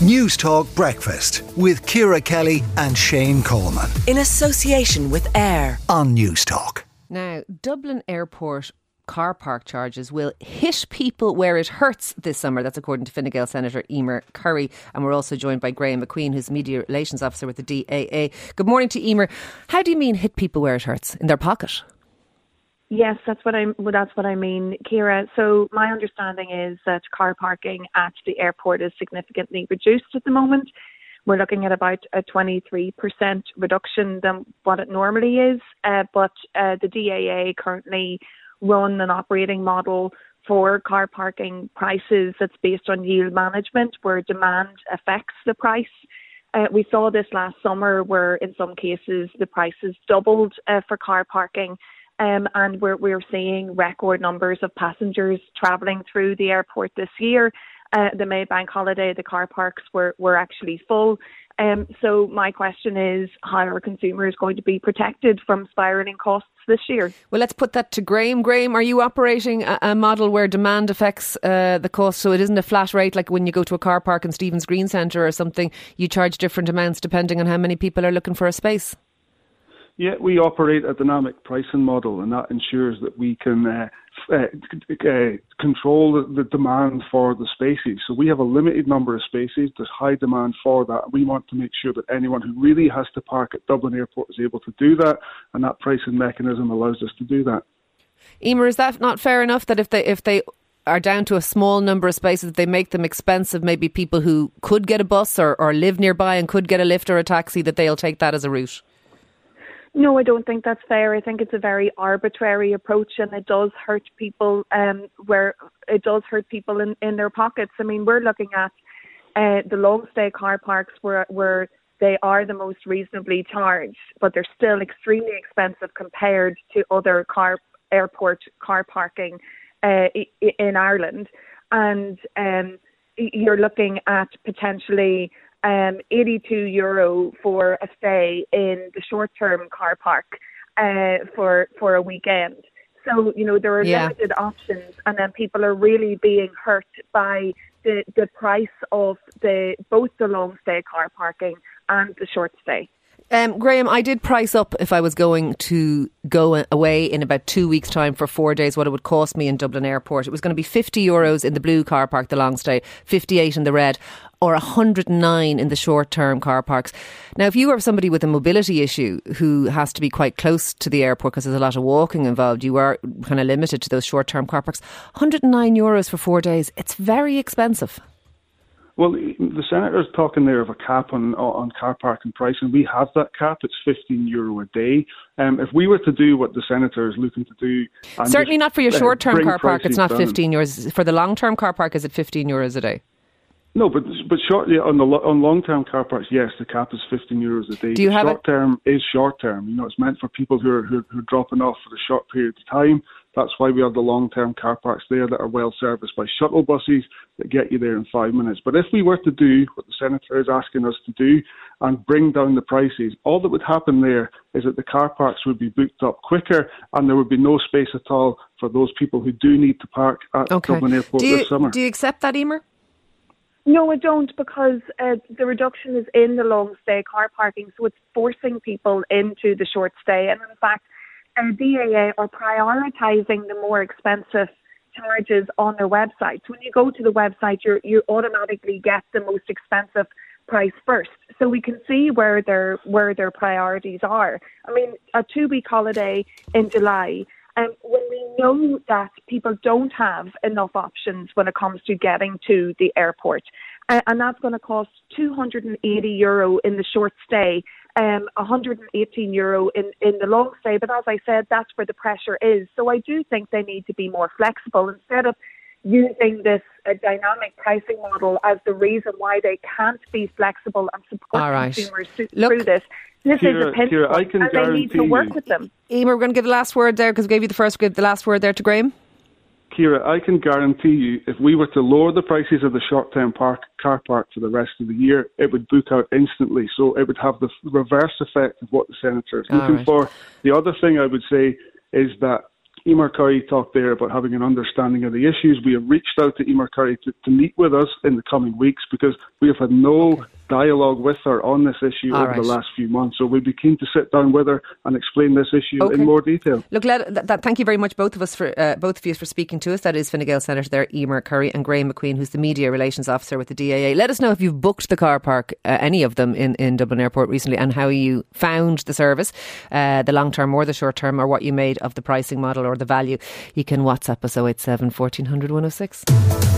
Newstalk Breakfast with Ciara Kelly and Shane Coleman. In association with AIR on Newstalk. Now, Dublin Airport car park charges will hit people where it hurts this summer. That's according to Fine Gael Senator Emer Currie. And we're also joined by Graeme McQueen, who's Media Relations Officer with the DAA. Good morning to Emer. How do you mean hit people where it hurts? In their pocket? Yes, that's what I well, that's what I mean, Ciara. So my understanding is that car parking at the airport is significantly reduced at the moment. We're looking at about a 23% reduction than what it normally is. Uh, but uh, the DAA currently run an operating model for car parking prices that's based on yield management, where demand affects the price. Uh, we saw this last summer, where in some cases the prices doubled uh, for car parking um, and we're, we're seeing record numbers of passengers travelling through the airport this year. Uh, the May Bank holiday, the car parks were, were actually full. Um, so my question is, how are consumers going to be protected from spiralling costs this year? Well, let's put that to Graeme. Graeme, are you operating a, a model where demand affects uh, the cost, so it isn't a flat rate like when you go to a car park in Stephen's Green Centre or something? You charge different amounts depending on how many people are looking for a space. Yeah, we operate a dynamic pricing model, and that ensures that we can uh, uh, uh, control the, the, demand for the spaces. So we have a limited number of spaces. There's high demand for that. We want to make sure that anyone who really has to park at Dublin Airport is able to do that, and that pricing mechanism allows us to do that. Emer, is that not fair enough that if they if they are down to a small number of spaces, they make them expensive. Maybe people who could get a bus or, or live nearby and could get a lift or a taxi, that they'll take that as a route. No, I don't think that's fair. I think it's a very arbitrary approach, and it does hurt people. Um, where it does hurt people in, in their pockets. I mean, we're looking at uh, the long stay car parks where where they are the most reasonably charged, but they're still extremely expensive compared to other car airport car parking uh, in Ireland. And um, you're looking at potentially um, 82 euro for a stay in the short term car park uh, for for a weekend. So you know there are yeah. limited options, and then people are really being hurt by the the price of the both the long stay car parking and the short stay. Um, Graeme, I did price up if I was going to go away in about two weeks' time for four days, what it would cost me in Dublin Airport. It was going to be 50 euros in the blue car park, the long stay, 58 in the red, or 109 in the short term car parks. Now, if you are somebody with a mobility issue who has to be quite close to the airport because there's a lot of walking involved, you are kind of limited to those short term car parks. 109 euros for four days, it's very expensive. Well, the senator is talking there of a cap on on car parking pricing. We have that cap; it's fifteen euro a day. Um, if we were to do what the senator is looking to do, certainly not for your short term car park, it's not fifteen euros. For the long term car park, is it fifteen euros a day? No, but but shortly on the on long term car parks, yes, the cap is fifteen euros a day. Do you have short term is short term. You know, it's meant for people who are who, who are dropping off for a short period of time. That's why we have the long term car parks there that are well serviced by shuttle buses that get you there in five minutes. But if we were to do what the Senator is asking us to do and bring down the prices, all that would happen there is that the car parks would be booked up quicker and there would be no space at all for those people who do need to park at okay. Dublin Airport you, this summer. Do you accept that, Emer? No, I don't because uh, the reduction is in the long stay car parking, so it's forcing people into the short stay. And in fact, uh, DAA are prioritising the more expensive charges on their websites. When you go to the website, you you automatically get the most expensive price first, so we can see where their where their priorities are. I mean, a two week holiday in July. Um, know that people don't have enough options when it comes to getting to the airport, and that's going to cost 280 euro in the short stay um, 118 euro in, in the long stay. But as I said, that's where the pressure is. So I do think they need to be more flexible instead of using this uh, dynamic pricing model as the reason why they can't be flexible and support right. consumers Look, through this. This Ciara, is a pinch Ciara, and they need to work with them. Emer, we're going to give the last word there because we gave you the first, give the last word there to Graeme. Ciara, I can guarantee you, if we were to lower the prices of the short-term park, car park for the rest of the year, it would book out instantly. So it would have the reverse effect of what the senator is looking right. for. The other thing I would say is that Emer Currie talked there about having an understanding of the issues. We have reached out to Emer Currie to, to meet with us in the coming weeks because we have had no dialogue with her on this issue All over right. the last few months. So we'd be keen to sit down with her and explain this issue okay. in more detail. Look, let, that, thank you very much, both of us, for uh, both of you, for speaking to us. That is Fine Gael Senator there, Emer Currie, and Graeme McQueen, who's the media relations officer with the DAA. Let us know if you've booked the car park, uh, any of them in, in Dublin Airport recently, and how you found the service, uh, the long term or the short term, or what you made of the pricing model or the value. You can WhatsApp us 087 1400 106.